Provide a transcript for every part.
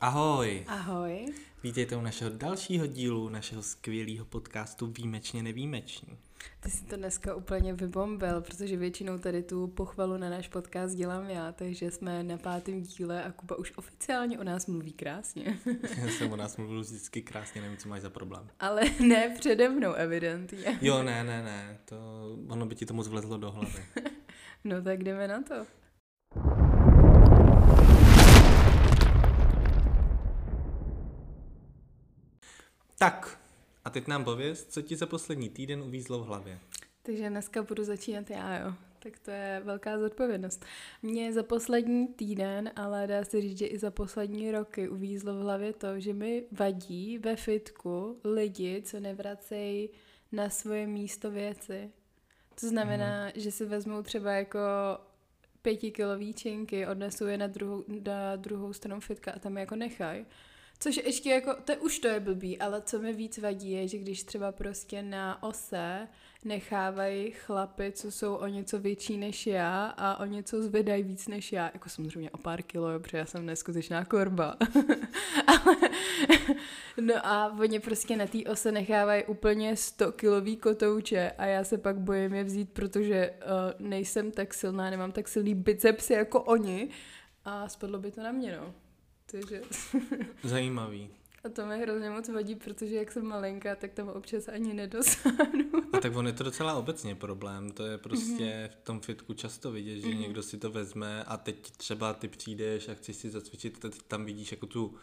Ahoj, Ahoj. vítejte u našeho dalšího dílu našeho skvělého podcastu Výjimečně nevýjimeční. Ty jsi to dneska úplně vybombil, protože většinou tady tu pochvalu na náš podcast dělám já, takže jsme na pátém díle a Kuba už oficiálně o nás mluví krásně. Já jsem o nás mluvil vždycky krásně, nevím, co máš za problém. Ale ne přede mnou, evidentně. Jo, ne, ne, ne, to, ono by ti to moc vlezlo do hlavy. No tak jdeme na to. Tak, a teď nám pověz, co ti za poslední týden uvízlo v hlavě. Takže dneska budu začínat já, jo. Tak to je velká zodpovědnost. Mě za poslední týden, ale dá se říct, že i za poslední roky uvízlo v hlavě to, že mi vadí ve fitku lidi, co nevracejí na svoje místo věci. To znamená, mm. že si vezmou třeba jako pětikilový činky, odnesou je na druhou, na druhou stranu fitka a tam je jako nechají. Což ještě jako, to už to je blbý, ale co mi víc vadí je, že když třeba prostě na ose nechávají chlapy, co jsou o něco větší než já a o něco zvedají víc než já, jako samozřejmě o pár kilo, protože já jsem neskutečná korba. ale, no a oni prostě na té ose nechávají úplně 100 kilový kotouče a já se pak bojím je vzít, protože uh, nejsem tak silná, nemám tak silný bicepsy jako oni a spadlo by to na mě, no. Takže... Zajímavý. A to mi hrozně moc vadí, protože jak jsem malinká, tak tam občas ani nedosáhnu. A tak on je to docela obecně problém. To je prostě mm-hmm. v tom fitku často vidět, že mm-hmm. někdo si to vezme a teď třeba ty přijdeš a chceš si zacvičit, teď tam vidíš jako tu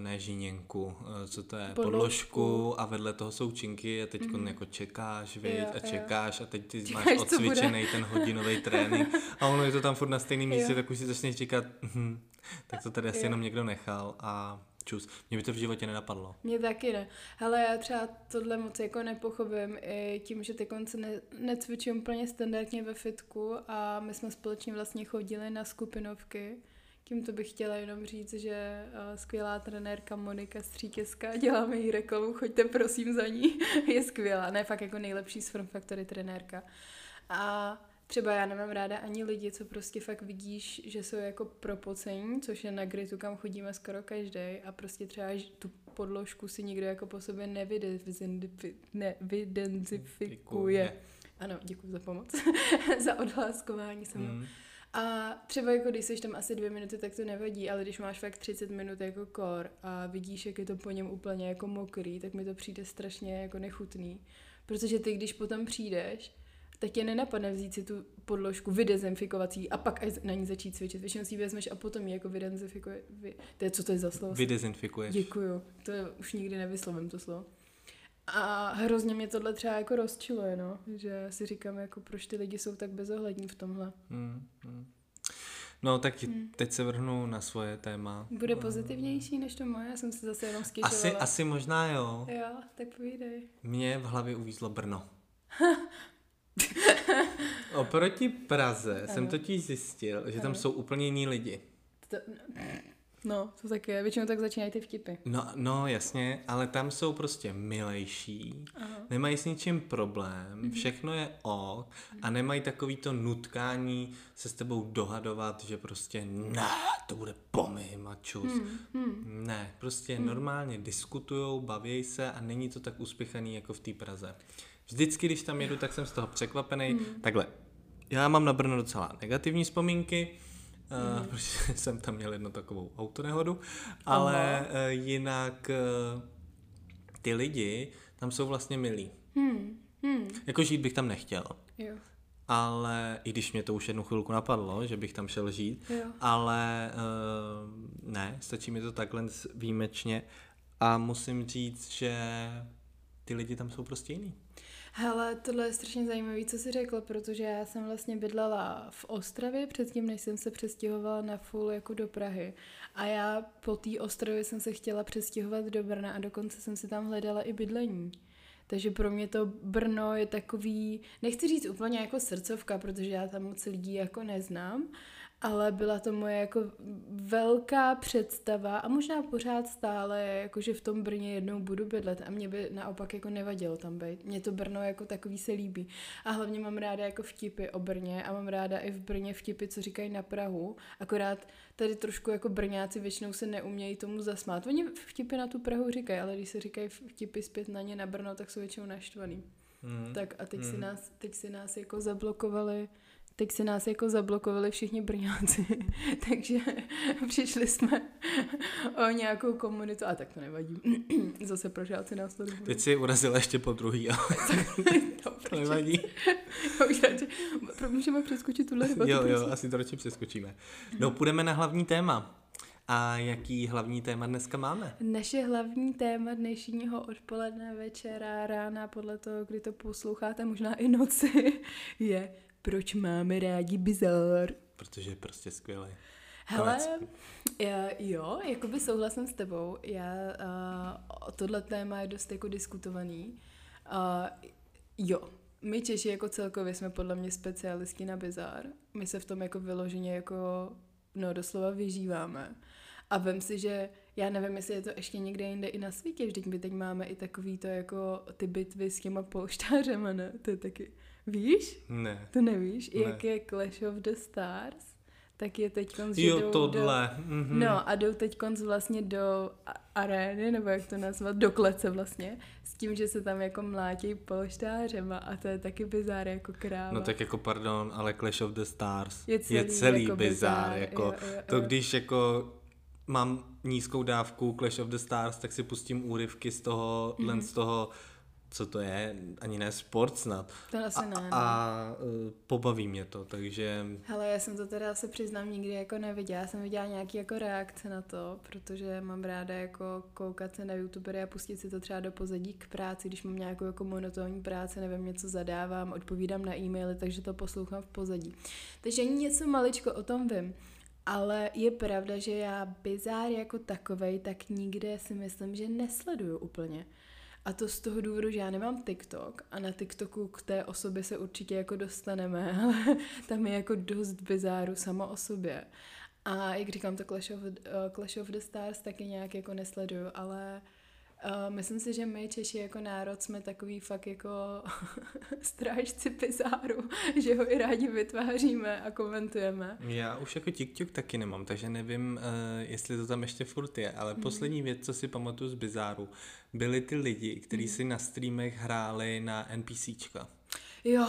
ne žíněnku, co to je, podložku, podložku a vedle toho jsou činky a teď mm. jako čekáš, viď, jo, a čekáš jo. a teď ty čekáš, máš odsvičený ten hodinový trénink a ono je to tam furt na stejném místě, tak už si začneš říkat, hm, tak to tady asi jenom někdo nechal a čus. Mě by to v životě nenapadlo. Mě taky ne. Ale já třeba tohle moc jako nepochopím i tím, že ty konce ne, necvičím úplně standardně ve fitku a my jsme společně vlastně chodili na skupinovky. Tímto bych chtěla jenom říct, že uh, skvělá trenérka Monika Střítěská, děláme jí reklamu, choďte prosím za ní, je skvělá, ne fakt jako nejlepší z Form Factory trenérka. A třeba já nemám ráda ani lidi, co prostě fakt vidíš, že jsou jako propocení, což je na gritu, kam chodíme skoro každý a prostě třeba tu podložku si nikdo jako po sobě nevidentifikuje. Ano, děkuji za pomoc, za odhláskování jsem. Mm. A třeba jako když jsi tam asi dvě minuty, tak to nevadí, ale když máš fakt 30 minut jako kor a vidíš, jak je to po něm úplně jako mokrý, tak mi to přijde strašně jako nechutný. Protože ty, když potom přijdeš, tak tě nenapadne vzít si tu podložku vydezinfikovací a pak až na ní začít cvičit. Většinou si ji vezmeš a potom ji jako vydezinfikuje. Vy, to je, co to je za slovo? Vydezinfikuješ. Děkuju. To je, už nikdy nevyslovím to slovo. A hrozně mě tohle třeba jako rozčiluje, no. Že si říkám, jako proč ty lidi jsou tak bezohlední v tomhle. Hmm, hmm. No tak hmm. teď se vrhnu na svoje téma. Bude pozitivnější než to moje? Já jsem se zase jenom skyčovala. Asi, asi možná jo. Jo, tak povídej. Mě v hlavě uvízlo Brno. Oproti Praze ano. jsem totiž zjistil, že ano. tam jsou úplně jiní lidi. To, No, to tak je. Většinou tak začínají ty vtipy. No, no jasně, ale tam jsou prostě milejší, Aha. nemají s ničím problém, mm-hmm. všechno je ok a nemají takový to nutkání se s tebou dohadovat, že prostě ne, to bude pomym a čus. Mm-hmm. Ne, prostě mm-hmm. normálně diskutujou, baví se a není to tak uspěchaný jako v té Praze. Vždycky, když tam jedu, tak jsem z toho překvapený. Mm. Takhle, já mám na Brno docela negativní vzpomínky, mm. uh, protože jsem tam měl jednu takovou autonehodu, ale uh, jinak uh, ty lidi tam jsou vlastně milí. Hmm. Hmm. Jako žít bych tam nechtěl. Jo. Ale i když mě to už jednu chvilku napadlo, že bych tam šel žít, jo. ale uh, ne, stačí mi to takhle výjimečně a musím říct, že ty lidi tam jsou prostě jiný. Hele, tohle je strašně zajímavé, co jsi řekla, protože já jsem vlastně bydlela v Ostravě předtím, než jsem se přestěhovala na full jako do Prahy. A já po té Ostravě jsem se chtěla přestěhovat do Brna a dokonce jsem si tam hledala i bydlení. Takže pro mě to Brno je takový, nechci říct úplně jako srdcovka, protože já tam moc lidí jako neznám, ale byla to moje jako velká představa a možná pořád stále, jako že v tom Brně jednou budu bydlet a mě by naopak jako nevadilo tam být. Mě to Brno jako takový se líbí. A hlavně mám ráda jako vtipy o Brně a mám ráda i v Brně vtipy, co říkají na Prahu. Akorát tady trošku jako Brňáci většinou se neumějí tomu zasmát. Oni vtipy na tu Prahu říkají, ale když se říkají vtipy zpět na ně na Brno, tak jsou většinou naštvaný. Mm. Tak a teď, mm. si nás, teď si nás jako zablokovali teď si nás jako zablokovali všichni Brňáci, takže přišli jsme o nějakou komunitu, a tak to nevadí, zase pro žáci nás to Teď si urazila ještě po druhý, ale to nevadí. Už radši, můžeme přeskočit tuhle debatu, Jo, jo, asi to radši přeskočíme. No, půjdeme na hlavní téma. A jaký hlavní téma dneska máme? Naše hlavní téma dnešního odpoledne, večera, rána, podle toho, kdy to posloucháte, možná i noci, je proč máme rádi bizar. Protože je prostě skvělý. Hele, já, jo, jakoby souhlasím s tebou. Já, uh, tohle téma je dost jako diskutovaný. Uh, jo, my Češi jako celkově jsme podle mě specialisti na bizar. My se v tom jako vyloženě jako, no doslova vyžíváme. A vem si, že já nevím, jestli je to ještě někde jinde i na světě, vždyť my teď máme i takový to jako ty bitvy s těma polštářema, ne? To je taky Víš? Ne. To nevíš? Ne. Jak je Clash of the Stars? Tak je teď konc, jo, jdou tohle. Do, mm-hmm. No a jdou teď konc vlastně do arény, nebo jak to nazvat, do klece vlastně, s tím, že se tam jako mlátí polštářema a to je taky bizár jako kráva. No tak jako pardon, ale Clash of the Stars je celý, je celý jako bizár, jako jo, jo, jo. to když jako mám nízkou dávku Clash of the Stars, tak si pustím úryvky z toho, mm-hmm. len z toho co to je, ani ne sport snad. To asi ne. A, no. a uh, pobaví mě to, takže... Hele, já jsem to teda se přiznám nikdy jako neviděla, já jsem viděla nějaký jako reakce na to, protože mám ráda jako koukat se na youtubery a pustit si to třeba do pozadí k práci, když mám nějakou jako monotónní práci, nevím, něco zadávám, odpovídám na e-maily, takže to poslouchám v pozadí. Takže něco maličko o tom vím. Ale je pravda, že já bizár jako takovej, tak nikde si myslím, že nesleduju úplně. A to z toho důvodu, že já nemám TikTok a na TikToku k té osobě se určitě jako dostaneme, ale tam je jako dost bizáru sama o sobě. A jak říkám, to Clash of, uh, Clash of the Stars taky nějak jako nesleduju, ale Uh, myslím si, že my Češi jako národ jsme takový fakt jako strážci pizáru, že ho i rádi vytváříme a komentujeme. Já už jako TikTok taky nemám, takže nevím, uh, jestli to tam ještě furt je, ale mm. poslední věc, co si pamatuju z bizáru, byli ty lidi, kteří mm. si na streamech hráli na NPCčka. Jo,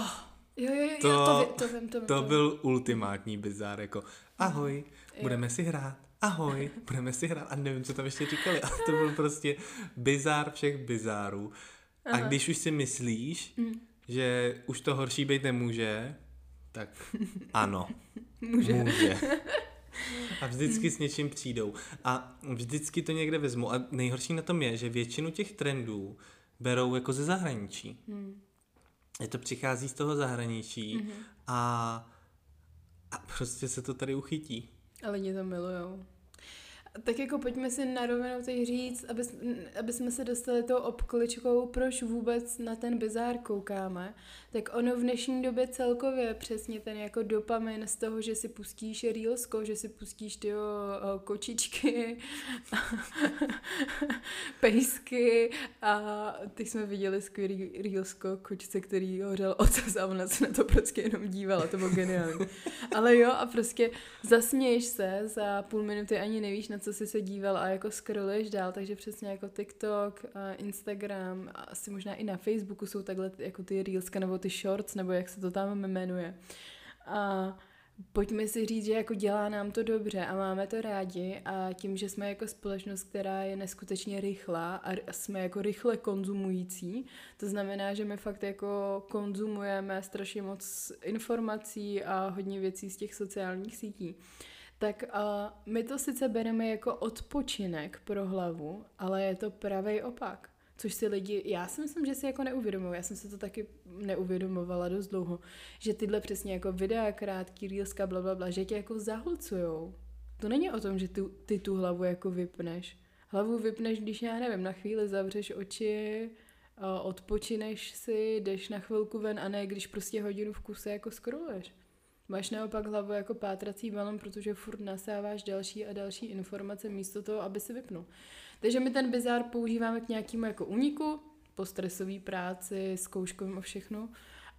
Jo, jo, jo, to, to, to, vím, to, vím, to, to byl ultimátní bizár, jako ahoj, jo. budeme si hrát ahoj, budeme si hrát a nevím, co tam ještě říkali, ale to byl prostě bizár všech bizárů. A když už si myslíš, mm. že už to horší být nemůže, tak ano, může. může. A vždycky s něčím přijdou. A vždycky to někde vezmu. A nejhorší na tom je, že většinu těch trendů berou jako ze zahraničí. Mm. Je to přichází z toho zahraničí mm-hmm. a, a prostě se to tady uchytí. A lidi to milujou. Tak jako pojďme si na rovinu teď říct, aby, aby jsme se dostali tou obkličkou, proč vůbec na ten bizár koukáme, tak ono v dnešní době celkově přesně ten jako dopamin z toho, že si pustíš reelsko, že si pustíš ty kočičky, pejsky a ty jsme viděli skvělý reelsko kočice, který hořel ocas a ona se na to prostě jenom dívala, to bylo geniální. Ale jo a prostě zasměješ se, za půl minuty ani nevíš, na co jsi se díval a jako scrolluješ dál, takže přesně jako TikTok, Instagram, a asi možná i na Facebooku jsou takhle jako ty reelska nebo ty shorts, nebo jak se to tam jmenuje. A pojďme si říct, že jako dělá nám to dobře a máme to rádi a tím, že jsme jako společnost, která je neskutečně rychlá a jsme jako rychle konzumující, to znamená, že my fakt jako konzumujeme strašně moc informací a hodně věcí z těch sociálních sítí, tak uh, my to sice bereme jako odpočinek pro hlavu, ale je to pravý opak. Což si lidi, já si myslím, že si jako neuvědomují, já jsem se to taky neuvědomovala dost dlouho, že tyhle přesně jako videa, krátký, reelska, bla, bla, bla, že tě jako zahlcujou. To není o tom, že ty, ty tu hlavu jako vypneš. Hlavu vypneš, když já nevím, na chvíli zavřeš oči, odpočineš si, jdeš na chvilku ven a ne, když prostě hodinu v kuse jako scrolluješ. Máš naopak hlavu jako pátrací balon, protože furt nasáváš další a další informace místo toho, aby se vypnul. Takže my ten bizár používáme k nějakému jako úniku, po stresové práci, zkouškovým a všechno,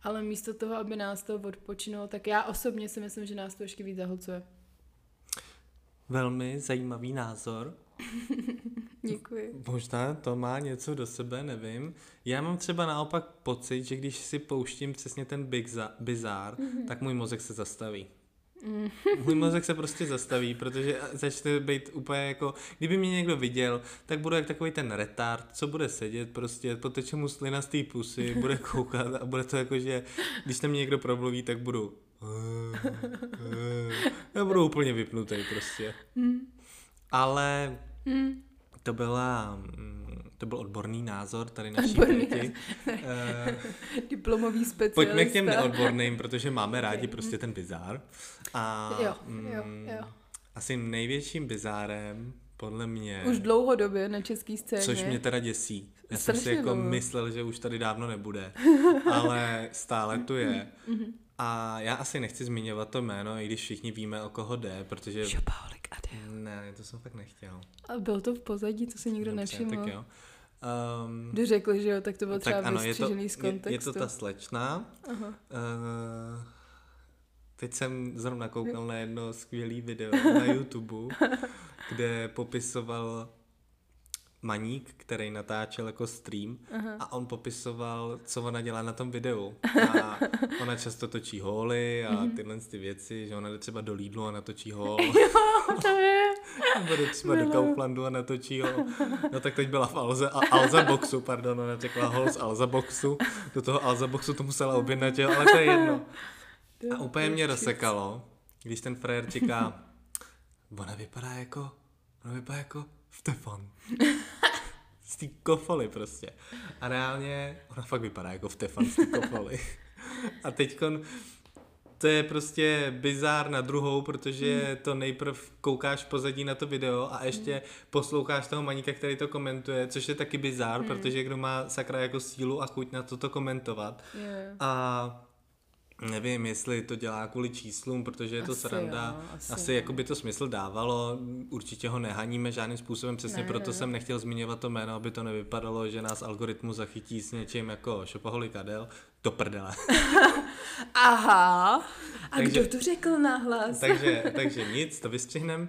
ale místo toho, aby nás to odpočinulo, tak já osobně si myslím, že nás to ještě víc zahlcuje. Velmi zajímavý názor. Děkuji. Možná to má něco do sebe, nevím. Já mám třeba naopak pocit, že když si pouštím přesně ten bizár, mm-hmm. tak můj mozek se zastaví. Mm. Můj mozek se prostě zastaví, protože začne být úplně jako, kdyby mě někdo viděl, tak bude jak takový ten retard, co bude sedět, prostě poteče mu slina z té pusy, bude koukat a bude to jako, že když tam mě někdo promluví, tak budu já budu úplně vypnutý prostě. Mm. Ale mm. To byla mm, to byl odborný názor tady naší děti. Uh, Diplomový specialista. Pojďme k těm neodborným, protože máme rádi prostě ten bizár. A jo, jo, jo. asi největším bizárem podle mě... Už dlouhodobě na český scéně. Což mě teda děsí. Já Strašně jsem si jako dlouho. myslel, že už tady dávno nebude, ale stále tu je. A já asi nechci zmiňovat to jméno, i když všichni víme, o koho jde, protože... Šopálik Adel. Ne, to jsem fakt nechtěl. A byl to v pozadí, to si nikdo Dobře, nevšiml. tak jo. Um, Když řekl, že jo, tak to bylo třeba tak ano, je to, z kontextu. Je, je to ta slečna. Aha. Uh, teď jsem zrovna koukal na jedno skvělé video na YouTube, kde popisoval Maník, který natáčel jako stream uh-huh. a on popisoval, co ona dělá na tom videu. A ona často točí holy a uh-huh. tyhle ty věci, že ona jde třeba do Lidlu a natočí hol. jo, to je. Nebo jde třeba do Kauflandu a natočí hol. No tak teď byla v Alze, a Alza Boxu, pardon, ona řekla hol z Alza Boxu. Do toho Alza Boxu to musela objednat, jo, ale to je jedno. A úplně mě rozsekalo, když ten frajer říká, ona vypadá jako, ona vypadá jako Stefan. z té kofoly prostě. A reálně ona fakt vypadá jako Stefan z té kofoly. A teďkon to je prostě bizár na druhou, protože hmm. to nejprv koukáš pozadí na to video a ještě hmm. posloucháš toho maníka, který to komentuje, což je taky bizár, hmm. protože kdo má sakra jako sílu a chuť na toto komentovat. Yeah. A Nevím, jestli to dělá kvůli číslům, protože je to asi sranda. Jo, asi asi jako by to smysl dávalo, určitě ho nehaníme žádným způsobem, přesně ne, proto ne. jsem nechtěl zmiňovat to jméno, aby to nevypadalo, že nás algoritmus zachytí s něčím jako Šopaholik Adel. Do prdele. Aha. A takže, kdo to řekl nahlas? takže, takže nic, to vystřihnem.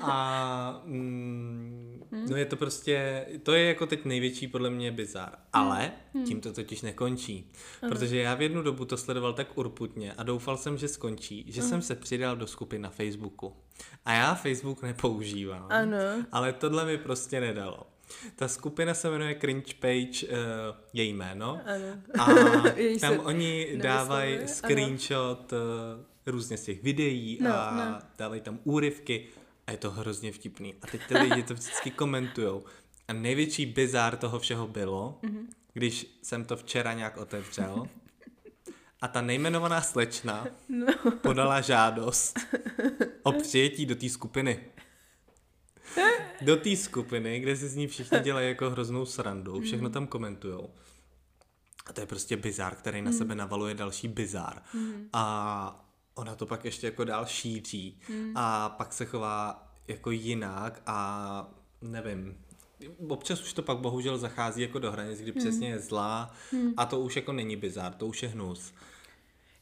A mm, no je to prostě, to je jako teď největší podle mě bizar. Ale hmm. tím to totiž nekončí. Protože já v jednu dobu to sledoval tak urputně a doufal jsem, že skončí, že jsem se přidal do skupiny na Facebooku. A já Facebook nepoužívám. Ano. Ale tohle mi prostě nedalo. Ta skupina se jmenuje Cringe Page, uh, její jméno. Ano. A tam oni dávají screenshot uh, různě z těch videí no, a no. dávají tam úryvky a je to hrozně vtipný. A teď ty lidi to vždycky komentujou. A největší bizár toho všeho bylo, mm-hmm. když jsem to včera nějak otevřel a ta nejmenovaná slečna no. podala žádost o přijetí do té skupiny do té skupiny, kde si z ní všichni dělají jako hroznou srandu, všechno tam komentujou. A to je prostě bizár, který na sebe navaluje další bizár. A ona to pak ještě jako dál šíří. A pak se chová jako jinak a nevím, občas už to pak bohužel zachází jako do hranic, kdy přesně je zlá a to už jako není bizár, to už je hnus.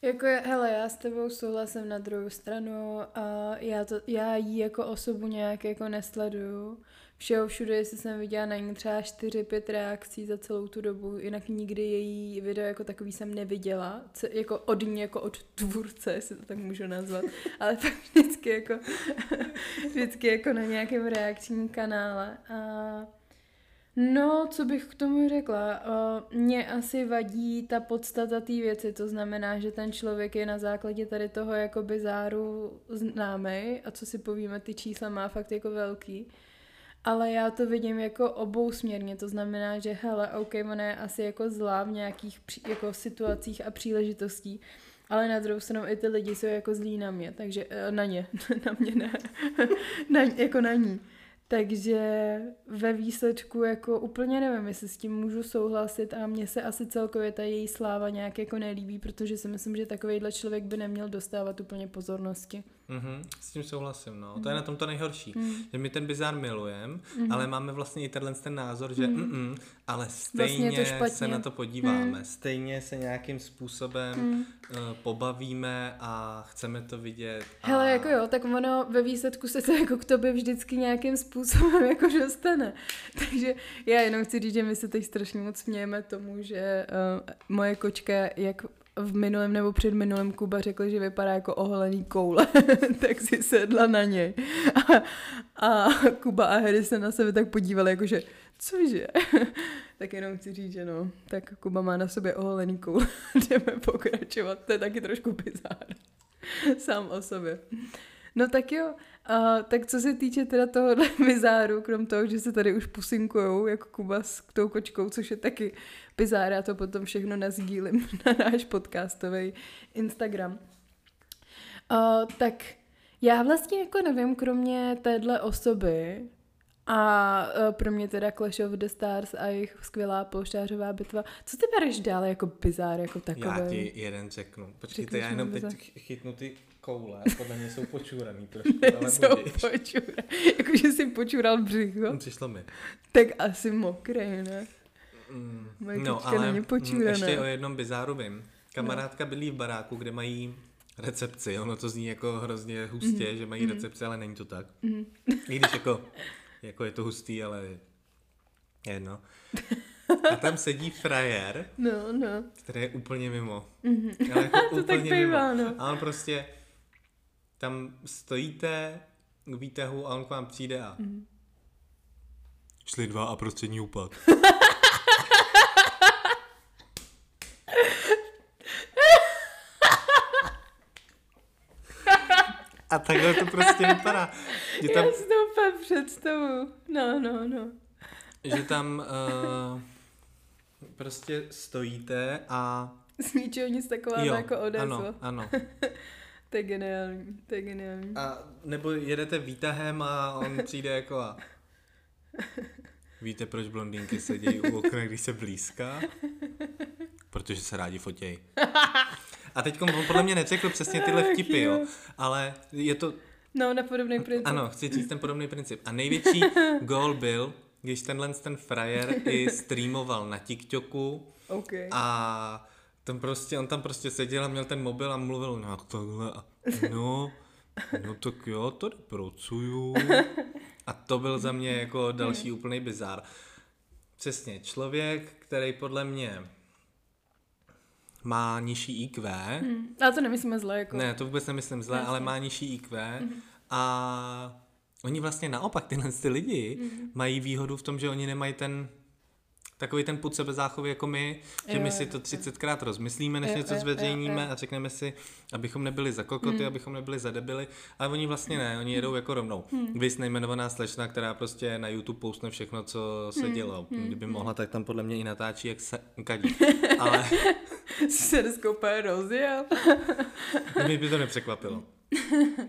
Jako, hele, já s tebou souhlasím na druhou stranu a já, to, já jí jako osobu nějak jako nesleduju. Všeho všude, jestli jsem viděla na ní třeba 4-5 reakcí za celou tu dobu, jinak nikdy její video jako takový jsem neviděla, co, jako od ní, jako od tvůrce, jestli to tak můžu nazvat, ale tak vždycky jako, vždycky jako na nějakém reakčním kanále. A No, co bych k tomu řekla? Mně asi vadí ta podstata té věci, to znamená, že ten člověk je na základě tady toho jako bizáru známý a co si povíme, ty čísla má fakt jako velký. Ale já to vidím jako obou směrně, to znamená, že hele, OK, ona je asi jako zlá v nějakých jako situacích a příležitostí, ale na druhou stranu i ty lidi jsou jako zlí na mě, takže eh, na ně, na mě ne, na, jako na ní. Takže ve výsledku jako úplně nevím, jestli s tím můžu souhlasit a mně se asi celkově ta její sláva nějak jako nelíbí, protože si myslím, že takovýhle člověk by neměl dostávat úplně pozornosti. Mm-hmm, s tím souhlasím, no. Mm. To je na tom to nejhorší, mm. že my ten bizár milujeme, mm. ale máme vlastně i tenhle ten názor, že mm. Mm, ale vlastně stejně vlastně se na to podíváme, mm. stejně se nějakým způsobem mm. uh, pobavíme a chceme to vidět. A... Hele, jako jo, tak ono ve výsledku se to jako k tobě vždycky nějakým způsobem jako dostane. Takže já jenom chci říct, že my se teď strašně moc smějeme tomu, že uh, moje kočka, jak v minulém nebo před minulém Kuba řekl, že vypadá jako oholený koule, tak si sedla na něj. A, a Kuba a Harry se na sebe tak podívali, jakože, cože? tak jenom chci říct, že no, tak Kuba má na sobě oholený koule. Jdeme pokračovat, to je taky trošku bizár. Sám o sobě. No tak jo, a, tak co se týče teda tohohle bizáru, krom toho, že se tady už pusinkujou jako Kuba s tou kočkou, což je taky bizár, já to potom všechno nazdílím na náš podcastový Instagram. A, tak já vlastně jako nevím, kromě téhle osoby, a pro mě teda Clash of the Stars a jejich skvělá polštářová bitva. Co ty bereš dál jako bizár, jako takový? Já ti jeden řeknu. Počkejte, já jenom teď chytnu ty koule, podle mě jsou počuraný trošku, ale jsou jakože jsi počural břicho. Mm, přišlo mi. Tak asi mokrý, ne? Mm, Moje no, ale není počuraná. ještě o jednom bizáru vím. Kamarádka no. bydlí v baráku, kde mají recepci. Ono to zní jako hrozně hustě, mm. že mají mm. recepci, ale není to tak. Mm. I když jako, jako je to hustý, ale jedno. A tam sedí frajer, no, no. který je úplně mimo. Mm-hmm. Ale jako to úplně tak bývá, mimo. No. A on prostě tam stojíte k výtahu a on k vám přijde a mm. šli dva a prostřední úpad. a takhle to prostě vypadá. Že tam, Já si to úplně představu. No, no, no. Že tam uh, prostě stojíte a... Z ničeho nic takového jako odezva. Ano, ano. To je geniální, to je geniální. A nebo jedete výtahem a on přijde jako a... Víte, proč blondýnky sedí u okna, když se blízká? Protože se rádi fotějí. A teď on podle mě neřekl přesně tyhle vtipy, jo. Ale je to... No, na podobný princip. Ano, chci říct ten podobný princip. A největší gol byl, když tenhle ten frajer i streamoval na TikToku. Okay. A tam prostě, on tam prostě seděl a měl ten mobil a mluvil nějak takhle a no, no tak jo, tady pracuju. A to byl za mě jako další úplný bizár. Přesně, člověk, který podle mě má nižší IQ. Hmm. Ale to nemyslíme zle. Jako... Ne, to vůbec nemyslím zle, Jasně. ale má nižší IQ. Hmm. A oni vlastně naopak, tyhle ty lidi, hmm. mají výhodu v tom, že oni nemají ten takový ten put sebezáchovy jako my, že jo, my si to 30krát rozmyslíme, než jo, něco zveřejníme jo, jo. a řekneme si, abychom nebyli za kokoty, hmm. abychom nebyli za debily, ale oni vlastně ne, oni jedou jako rovnou. Hmm. Vy nejmenovaná slečna, která prostě na YouTube postne všechno, co se hmm. dělo. Hmm. Kdyby mohla, tak tam podle mě i natáčí, jak se kadí. Ale... se úplně rozjel. Mě by to nepřekvapilo.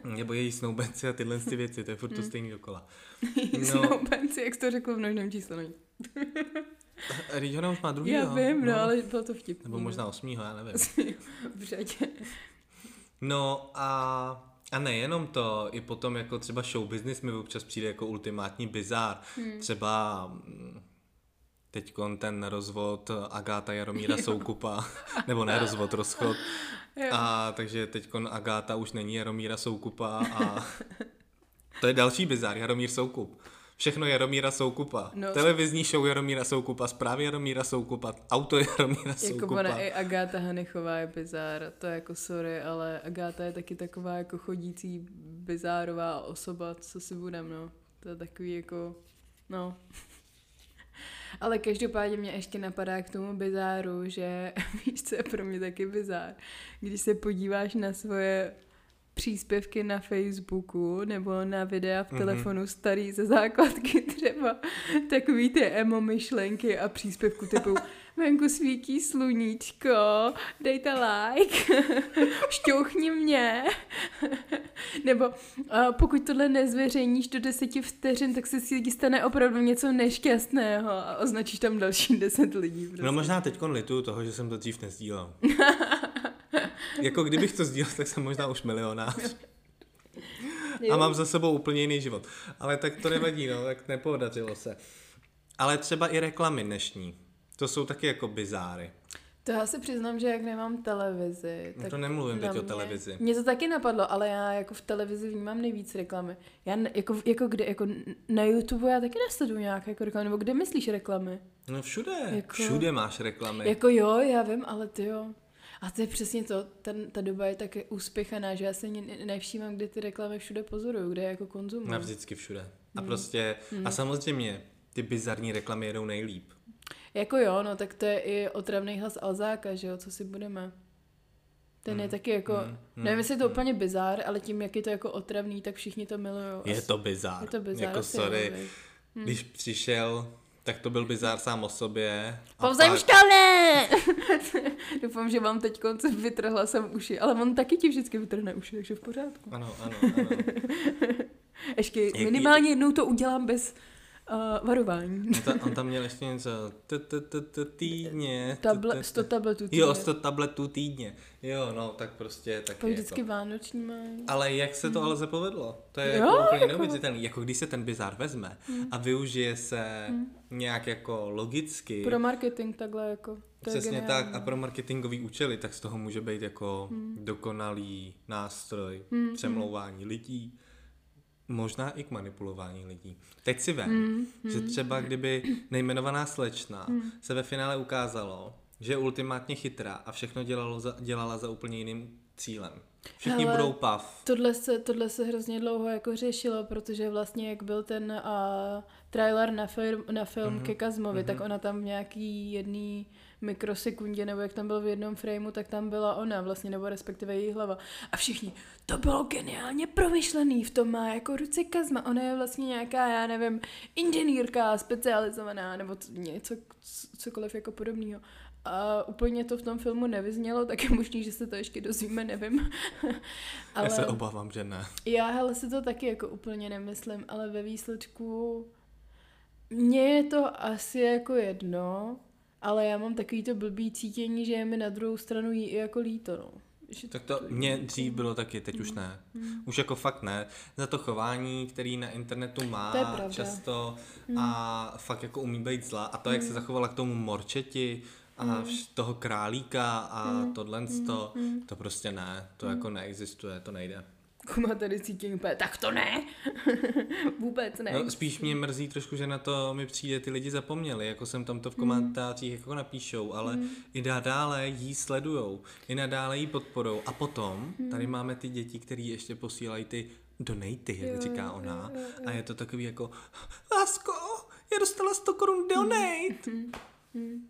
Nebo její snoubenci a tyhle ty věci, to je furt to hmm. stejný dokola. No. Snoubenci, jak jsi to řekl v množném číslu. Teď už má druhý. Já vím, no, no, ale bylo to vtipný. Nebo možná osmýho, já nevím. v řadě. No a a nejenom to, i potom jako třeba show business mi občas přijde jako ultimátní bizár. Hmm. Třeba mm, teď ten rozvod Agáta Jaromíra Soukupa, nebo ne rozvod, rozchod. A takže teď Agáta už není Jaromíra Soukupa a to je další bizár, Jaromír Soukup. Všechno Jaromíra Soukupa. No, Televizní show Jaromíra Soukupa, zprávy Jaromíra Soukupa, auto Jaromíra Soukupa. Jako ona i Agáta Hanechová je bizár, to je jako sorry, ale Agáta je taky taková jako chodící bizárová osoba, co si budem, no. To je takový jako, no. Ale každopádně mě ještě napadá k tomu bizáru, že víš, co je pro mě taky bizár. Když se podíváš na svoje příspěvky na Facebooku nebo na videa v telefonu mm-hmm. starý ze základky třeba takový ty emo myšlenky a příspěvku typu venku svítí sluníčko, dejte like, šťouchni mě. Nebo a pokud tohle nezveřejníš do deseti vteřin, tak se si stane opravdu něco nešťastného a označíš tam další deset lidí. Prostě. No možná teď lituju toho, že jsem to dřív nezdílel. jako kdybych to sdílel, tak jsem možná už milionář. A mám za sebou úplně jiný život. Ale tak to nevadí, no, tak nepodařilo se. Ale třeba i reklamy dnešní. To jsou taky jako bizáry. To já si přiznám, že jak nemám televizi. No tak to nemluvím teď mě, o televizi. Mně to taky napadlo, ale já jako v televizi vnímám nejvíc reklamy. Já jako, jako kde, jako na YouTube já taky nesleduju nějaké jako reklamy, nebo kde myslíš reklamy? No všude, jako, všude máš reklamy. Jako jo, já vím, ale ty jo. A to je přesně to, ten, ta doba je tak úspěchaná, že já se nevšímám, kde ty reklamy všude pozoruju, kde jako konzumuju. No vždycky všude. A hmm. prostě, hmm. a samozřejmě, ty bizarní reklamy jedou nejlíp. Jako jo, no tak to je i otravný hlas Alzáka, že jo, co si budeme. Ten mm, je taky jako, mm, nevím, jestli je to mm. úplně bizár, ale tím, jak je to jako otravný, tak všichni to milují. Je to bizár. Je to bizár. Jako sorry, mm. když přišel, tak to byl bizár sám o sobě. Povzem pak... školné! Doufám, že vám teď konce vytrhla jsem uši, ale on taky ti vždycky vytrhne uši, takže v pořádku. Ano, ano, ano. Ještě minimálně jednou to udělám bez uh, varování. On, ta, on tam měl ještě něco týdně. Table, 100 tabletů týdně. Jo, 100 tabletů týdně. Jo, no, tak prostě tak je vždycky jako. vánoční mají. Ale jak se to hmm. ale povedlo? To je jo, jako úplně jako... neuvěřitelný. Jako když se ten bizár vezme hmm. a využije se hmm. nějak jako logicky. Pro marketing takhle jako. To Přesně tak a pro marketingový účely, tak z toho může být jako hmm. dokonalý nástroj hmm. přemlouvání lidí možná i k manipulování lidí. Teď si vem, mm, mm, že třeba kdyby nejmenovaná slečna mm. se ve finále ukázalo, že je ultimátně chytrá a všechno dělalo za, dělala za úplně jiným cílem. Všichni Hele, budou pav. Tohle se, tohle se hrozně dlouho jako řešilo, protože vlastně jak byl ten uh, trailer na film, na film mm-hmm. ke Kazmovi, mm-hmm. tak ona tam v nějaký jedný mikrosekundě, nebo jak tam byl v jednom frameu, tak tam byla ona vlastně, nebo respektive její hlava. A všichni, to bylo geniálně promyšlený, v tom má jako ruce Kazma, ona je vlastně nějaká, já nevím, inženýrka specializovaná, nebo něco, cokoliv jako podobného. A úplně to v tom filmu nevyznělo, tak je možný, že se to ještě dozvíme, nevím. ale já se obávám, že ne. Já hele si to taky jako úplně nemyslím, ale ve výsledku mně je to asi jako jedno, ale já mám takový to blbý cítění, že je mi na druhou stranu jí i jako líto, no. Že tak to mě dřív bylo taky, teď už ne. Mm. Už jako fakt ne. Za to chování, který na internetu má často mm. a fakt jako umí být zla. A to, mm. jak se zachovala k tomu morčeti a mm. toho králíka a mm. tohle, to, mm. to prostě ne. To mm. jako neexistuje, to nejde. Kuma tady cítím úplně, tak to ne. Vůbec ne. No, spíš mě mrzí trošku, že na to mi přijde ty lidi zapomněli, jako jsem tam to v komentářích mm. jako napíšou, ale mm. i nadále jí sledujou, i nadále jí podporou a potom mm. tady máme ty děti, které ještě posílají ty donaty, jak jo, říká ona. Jo, jo, jo. A je to takový jako, lásko, já dostala 100 korun donate. Mm. Mm.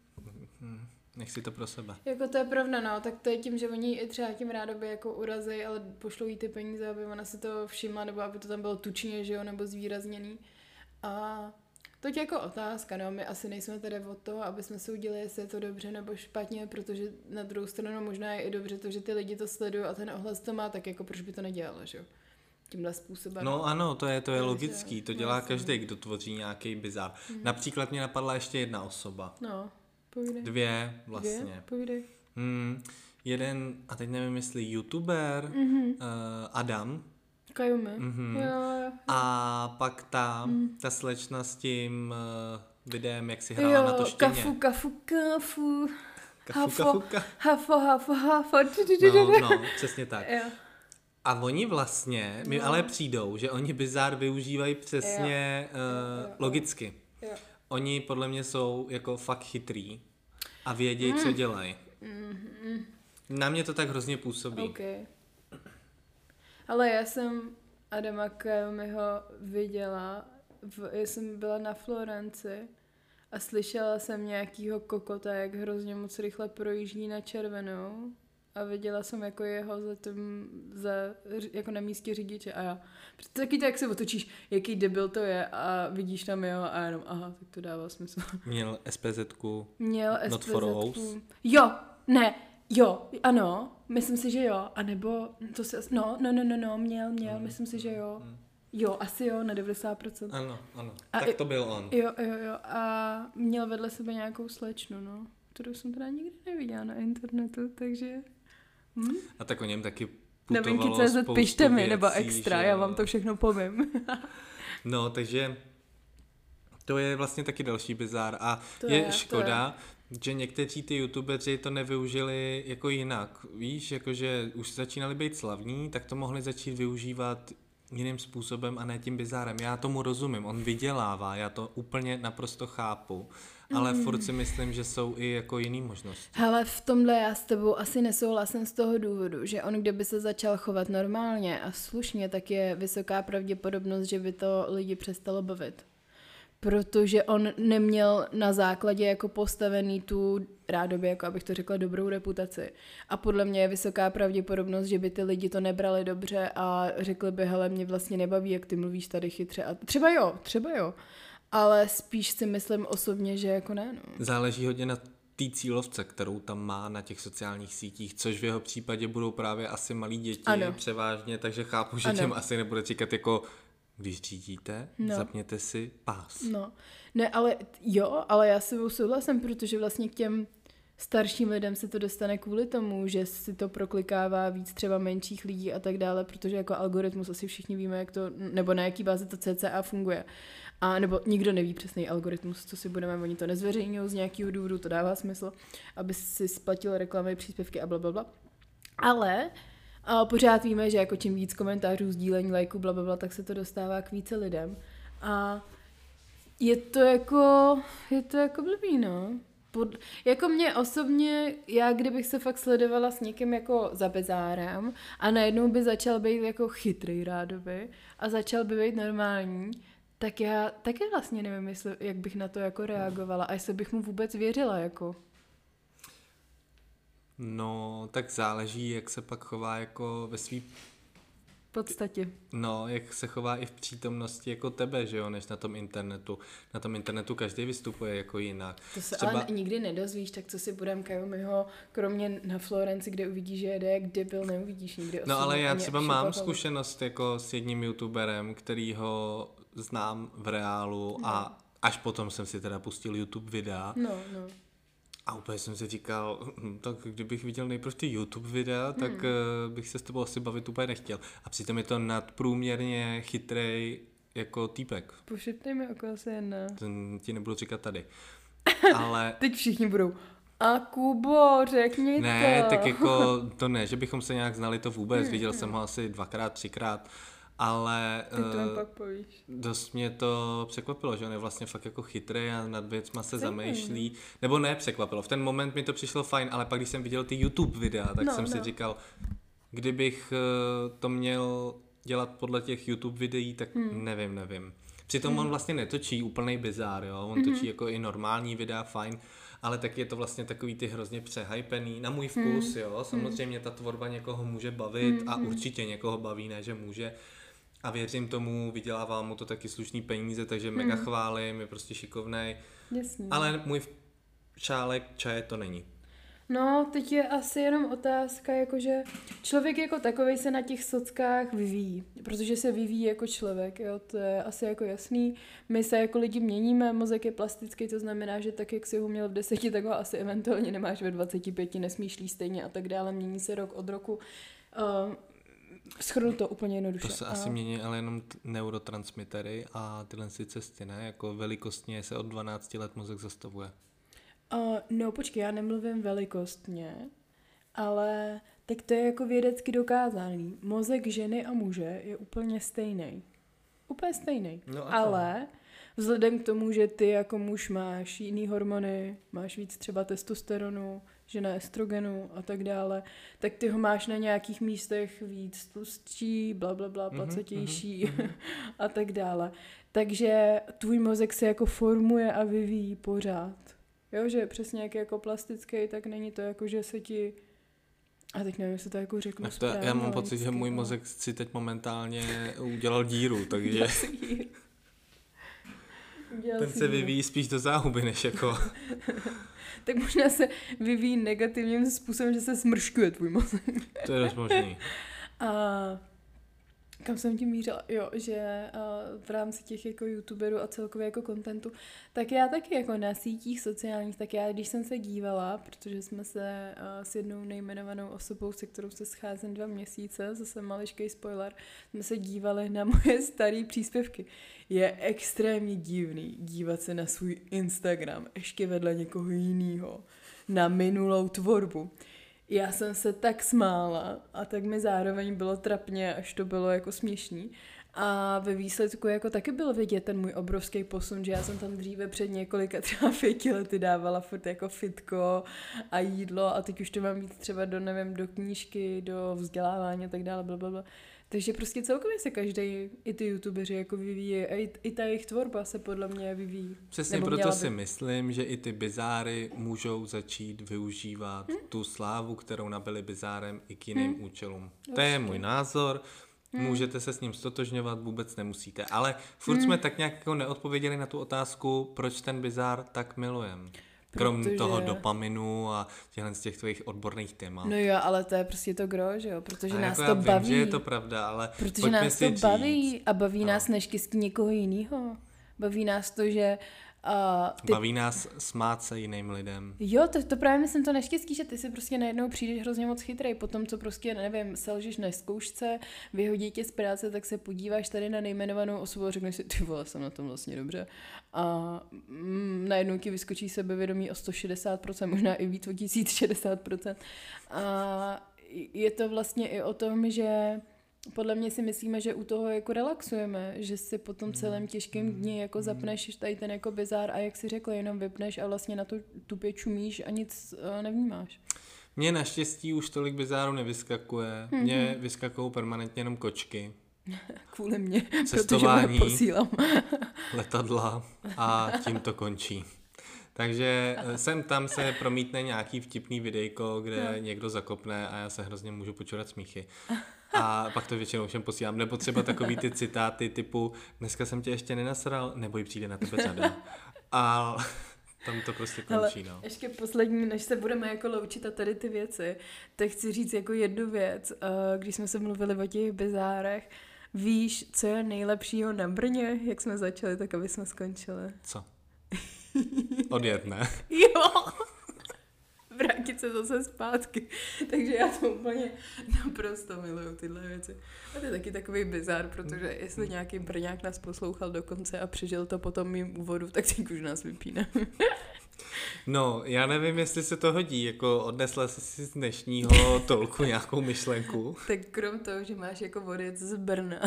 Mm. Nech si to pro sebe. Jako to je pravda, no, tak to je tím, že oni i třeba tím rádoby jako urazí, ale pošlou jí ty peníze, aby ona si to všimla, nebo aby to tam bylo tučně, že jo, nebo zvýrazněný. A to je jako otázka, no, my asi nejsme tady o to, aby jsme si udělali, jestli je to dobře nebo špatně, protože na druhou stranu možná je i dobře to, že ty lidi to sledují a ten ohlas to má, tak jako proč by to nedělalo, že jo? tímhle způsobem. No ano, to je, to je logický, to dělá každý, kdo tvoří nějaký bizar. Mm. Například mě napadla ještě jedna osoba. No. Povídej. Dvě vlastně. Dvě? Povídej. Hmm, jeden, a teď nevím, jestli youtuber, mm-hmm. uh, Adam. Kajumi. Mm-hmm. Jo, jo, jo. A pak ta, mm. ta slečna s tím uh, videem, jak si hrála jo, na to štěně. kafu, kafu, kafu. Kafu, hafo, kafu, ka. hafo, hafo, hafo. No, no, přesně tak. Jo. A oni vlastně, mi no. ale přijdou, že oni bizár využívají přesně jo. Uh, jo, jo, logicky. Jo. Oni podle mě jsou jako fakt chytrý a vědí, mm. co dělají. Mm. Na mě to tak hrozně působí. Okay. Ale já jsem Adama Kajomiho viděla, v, já jsem byla na Florenci a slyšela jsem nějakýho kokota, jak hrozně moc rychle projíždí na červenou a viděla jsem jako jeho za tím, za, jako na místě řidiče a já. Taky to, jak se otočíš, jaký debil to je a vidíš tam jeho a jenom, aha, tak to dává smysl. Měl spz Měl Not for? Jo, ne, jo, ano, myslím si, že jo, a nebo to se, no, no, no, no, no, měl, měl, mm. myslím si, že jo. Mm. Jo, asi jo, na 90%. Ano, ano, a tak to byl on. Jo, jo, jo, a měl vedle sebe nějakou slečnu, no, kterou jsem teda nikdy neviděla na internetu, takže... Hm? A tak o něm taky putovalo CZ pište mi, nebo extra, že... já vám to všechno povím. no, takže to je vlastně taky další bizár a to je, je škoda, je. že někteří ty youtubeři to nevyužili jako jinak. Víš, jakože už začínali být slavní, tak to mohli začít využívat jiným způsobem a ne tím bizárem. Já tomu rozumím, on vydělává, já to úplně naprosto chápu, ale mm. furt si myslím, že jsou i jako jiný možnosti. Hele, v tomhle já s tebou asi nesouhlasím z toho důvodu, že on kdyby se začal chovat normálně a slušně, tak je vysoká pravděpodobnost, že by to lidi přestalo bavit protože on neměl na základě jako postavený tu rádoby, jako abych to řekla, dobrou reputaci. A podle mě je vysoká pravděpodobnost, že by ty lidi to nebrali dobře a řekli by, hele, mě vlastně nebaví, jak ty mluvíš tady chytře. A třeba jo, třeba jo. Ale spíš si myslím osobně, že jako ne. No. Záleží hodně na té cílovce, kterou tam má na těch sociálních sítích, což v jeho případě budou právě asi malí děti ano. převážně, takže chápu, že ano. těm asi nebude říkat jako když řídíte, no. zapněte si pás. No, ne, ale jo, ale já si souhlasím, protože vlastně k těm starším lidem se to dostane kvůli tomu, že si to proklikává víc třeba menších lidí a tak dále, protože jako algoritmus asi všichni víme, jak to, nebo na jaký báze to CCA funguje. A nebo nikdo neví přesný algoritmus, co si budeme, oni to nezveřejňují z nějakého důvodu, to dává smysl, aby si splatil reklamy, příspěvky a bla, bla, bla. Ale a pořád víme, že jako čím víc komentářů, sdílení, lajků, bla, bla, bla, tak se to dostává k více lidem. A je to jako, je to jako blbý, no. Pod, jako mě osobně, já kdybych se fakt sledovala s někým jako za bezárem a najednou by začal být jako chytrý rádoby a začal by být normální, tak já taky vlastně nevím, jestli, jak bych na to jako reagovala a jestli bych mu vůbec věřila, jako. No, tak záleží, jak se pak chová jako ve svý podstatě. No, jak se chová i v přítomnosti jako tebe, že jo, než na tom internetu. Na tom internetu každý vystupuje jako jinak. To se Třeba... ale nikdy nedozvíš, tak co si budem ho kromě na Florenci, kde uvidíš, že jede jak debil, neuvidíš nikdy. No ale já třeba mám zkušenost jako s jedním youtuberem, který ho znám v reálu no. a až potom jsem si teda pustil YouTube videa. No, no a úplně jsem si říkal, hm, tak kdybych viděl nejprve ty YouTube videa, tak hmm. Eh, bych se s tebou asi bavit úplně nechtěl. A přitom je to nadprůměrně chytrý jako týpek. Pošetnej mi okolo se jedna. Ten ti nebudu říkat tady. Ale... Teď všichni budou. A Kubo, řekni ne, to. Ne, tak jako to ne, že bychom se nějak znali to vůbec. Viděl jsem ho asi dvakrát, třikrát ale Ty to uh, pak povíš. dost mě to překvapilo, že on je vlastně fakt jako chytrý a nad věcma se Zajímavý. zamýšlí. Nebo ne překvapilo, v ten moment mi to přišlo fajn, ale pak když jsem viděl ty YouTube videa, tak no, jsem no. si říkal, kdybych uh, to měl dělat podle těch YouTube videí, tak hmm. nevím, nevím. Přitom hmm. on vlastně netočí úplný bizár, jo, on hmm. točí jako i normální videa, fajn, ale tak je to vlastně takový ty hrozně přehypený, na můj vkus, hmm. jo, samozřejmě ta tvorba někoho může bavit hmm. a určitě někoho baví, ne, že může, a věřím tomu, vydělává mu to taky slušný peníze, takže mega hmm. chválím, je prostě šikovný. Ale můj šálek čaje to není. No, teď je asi jenom otázka, jakože člověk jako takový se na těch sockách vyvíjí, protože se vyvíjí jako člověk, jo, to je asi jako jasný. My se jako lidi měníme, mozek je plastický, to znamená, že tak, jak si ho měl v deseti, tak ho asi eventuálně nemáš ve 25, nesmýšlí stejně a tak dále, mění se rok od roku. Uh, Schrnu to úplně jednoduše. To se a... asi mění ale jenom t- neurotransmitery a tyhle si cesty, ne? Jako velikostně se od 12 let mozek zastavuje. Uh, no počkej, já nemluvím velikostně, ale tak to je jako vědecky dokázaný. Mozek ženy a muže je úplně stejný. Úplně stejný. No ale vzhledem k tomu, že ty jako muž máš jiný hormony, máš víc třeba testosteronu, že na estrogenu a tak dále, tak ty ho máš na nějakých místech víc tlustší, bla, bla, bla, mhm, placetější mm-hmm. a tak dále. Takže tvůj mozek se jako formuje a vyvíjí pořád. Jo, že přesně jak je jako plastický, tak není to jako, že se ti A teď nevím, jestli to jako řeknu Tak to, správně, já mám pocit, že můj mozek si teď momentálně udělal díru, takže Udělal ten se vyvíjí spíš do záhuby, než jako... Tak možná se vyvíjí negativním způsobem, že se smrškuje tvůj mozek. To je dost možný. A kam jsem tím mířila? Jo, že uh, v rámci těch jako youtuberů a celkově jako kontentu, tak já taky jako na sítích sociálních, tak já když jsem se dívala, protože jsme se uh, s jednou nejmenovanou osobou, se kterou se scházím dva měsíce, zase maličký spoiler, jsme se dívali na moje staré příspěvky. Je extrémně divný dívat se na svůj Instagram, ještě vedle někoho jiného, na minulou tvorbu. Já jsem se tak smála a tak mi zároveň bylo trapně, až to bylo jako směšný. A ve výsledku jako taky byl vidět ten můj obrovský posun, že já jsem tam dříve před několika třeba pěti lety dávala furt jako fitko a jídlo a teď už to mám mít třeba do, nevím, do knížky, do vzdělávání a tak dále, blablabla. Takže prostě celkově se každý, i ty youtubeři jako vyvíjí a i, i ta jejich tvorba se podle mě vyvíjí. Přesně Nebo proto by. si myslím, že i ty bizáry můžou začít využívat Hm? tu slávu, kterou nabili bizárem i k jiným účelům. To je můj názor. Hm. Můžete se s ním stotožňovat, vůbec nemusíte. Ale furt jsme tak nějak jako neodpověděli na tu otázku, proč ten bizár tak milujem. Krom Protože- toho dopaminu a těchhle z těch tvých odborných témat. No jo, ale to je prostě to gro, že jo, protože a nás jako to vím, baví. že je to pravda, ale Protože nás to říct, baví a baví No. nás neštěstí někoho jiného. Baví nás to, že uh, ty... Baví nás smát se jiným lidem. Jo, to, to právě myslím to neštěstí, že ty si prostě najednou přijdeš hrozně moc chytrý, potom co prostě, nevím, selžeš na zkoušce, vyhodí tě z práce, tak se podíváš tady na nejmenovanou osobu a řekneš si, ty vole, jsem na tom vlastně dobře. A mm, najednou ti vyskočí sebevědomí o 160%, možná i víc o 1060%. A je to vlastně i o tom, že podle mě si myslíme, že u toho jako relaxujeme, že si po tom celém těžkém dni jako zapneš tady ten jako bizár a jak si řekl, jenom vypneš a vlastně na to tupě čumíš a nic uh, nevnímáš. Mně naštěstí už tolik bizárů nevyskakuje. Mhm. Mně vyskakují permanentně jenom kočky, Kvůli mě, protože Cestování. je posílám. letadla a tím to končí. Takže eh, sem tam se promítne nějaký vtipný videjko, kde Jo. někdo zakopne a já se hrozně můžu počurat smíchy. A pak to většinou všem posílám. Nebo třeba takový ty citáty typu dneska jsem tě ještě nenasral, neboj přijde na tebe řada. A tam to prostě končí, no. ještě poslední, než se budeme jako loučit a tady ty věci, tak chci říct jako jednu věc, uh, když jsme se mluvili o těch bizárech, víš, co je nejlepšího na Brně, jak jsme začali, tak aby jsme skončili. Co? Odjet, ne? Jo! Vrátit se zase zpátky. Takže já to úplně naprosto miluju tyhle věci. A to je taky takový bizár, protože jestli nějaký Brňák nás poslouchal do konce a přežil to po tom mým úvodu, tak teď už nás vypíne. No, já nevím, jestli se to hodí, jako odnesla jsi si z dnešního tolku nějakou myšlenku. tak krom toho, že máš jako odjet z Brna,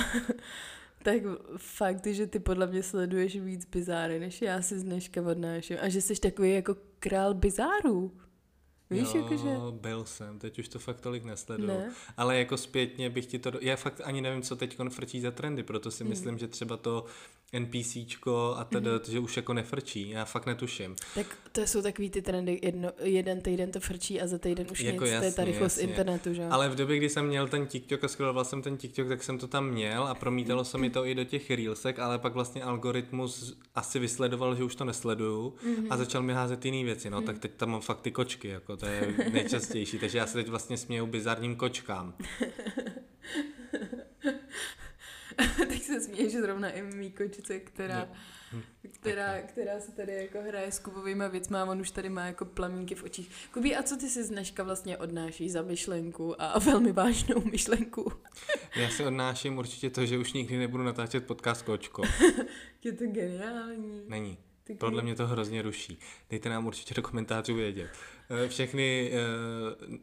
tak fakt, že ty podle mě sleduješ víc bizáry, než já si z dneška odnáším. A že jsi takový jako král bizárů. Víš, jo, jakože... byl jsem, teď už to fakt tolik nesleduju. Ne. Ale jako zpětně bych ti to... Já fakt ani nevím, co teď frčí za trendy, proto si myslím, že třeba to NPCčko a teda, že už jako nefrčí. Já fakt netuším. Tak to jsou takový ty trendy, jedno, jeden týden to frčí a za týden už Jako nic, to je ta rychlost jasně. internetu, že? Ale v době, kdy jsem měl ten TikTok a scrolloval jsem ten TikTok, tak jsem to tam měl a promítalo se mi to i do těch reelsek, ale pak vlastně algoritmus asi vysledoval, že už to nesleduju a začal mi házet jiné věci. No, tak teď tam mám fakt ty kočky, jako to je nejčastější. Takže já se teď vlastně směju bizarním kočkám. tak se směješ zrovna i mý kočice, která, která, která se tady jako hraje s Kubovýma věcma a on už tady má jako plamínky v očích. Kubí, a co ty si z dneška vlastně odnášíš za myšlenku a velmi vážnou myšlenku? Já si odnáším určitě to, že už nikdy nebudu natáčet podcast Kočko. Je to geniální. Není. Ty Podle mě to hrozně ruší. Dejte nám určitě do komentářů vědět. Eh, Všechny eh,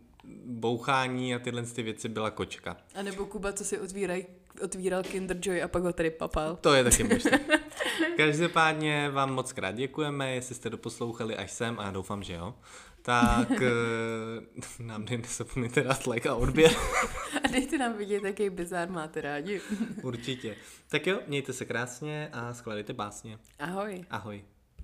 bouchání a tyhle ty věci byla kočka. A nebo Kuba, co si otvíraj, otvíral Kinder Joy a pak ho tady papal. To je taky možné. Každopádně vám moc krát děkujeme, jestli jste doposlouchali až sem a já doufám, že jo. Tak eh, nám nezapomeňte dát like a odběr. A dejte nám vidět, jaký bizár máte rádi. Určitě. Tak jo, mějte se krásně a skladejte básně. Ahoj. Ahoj.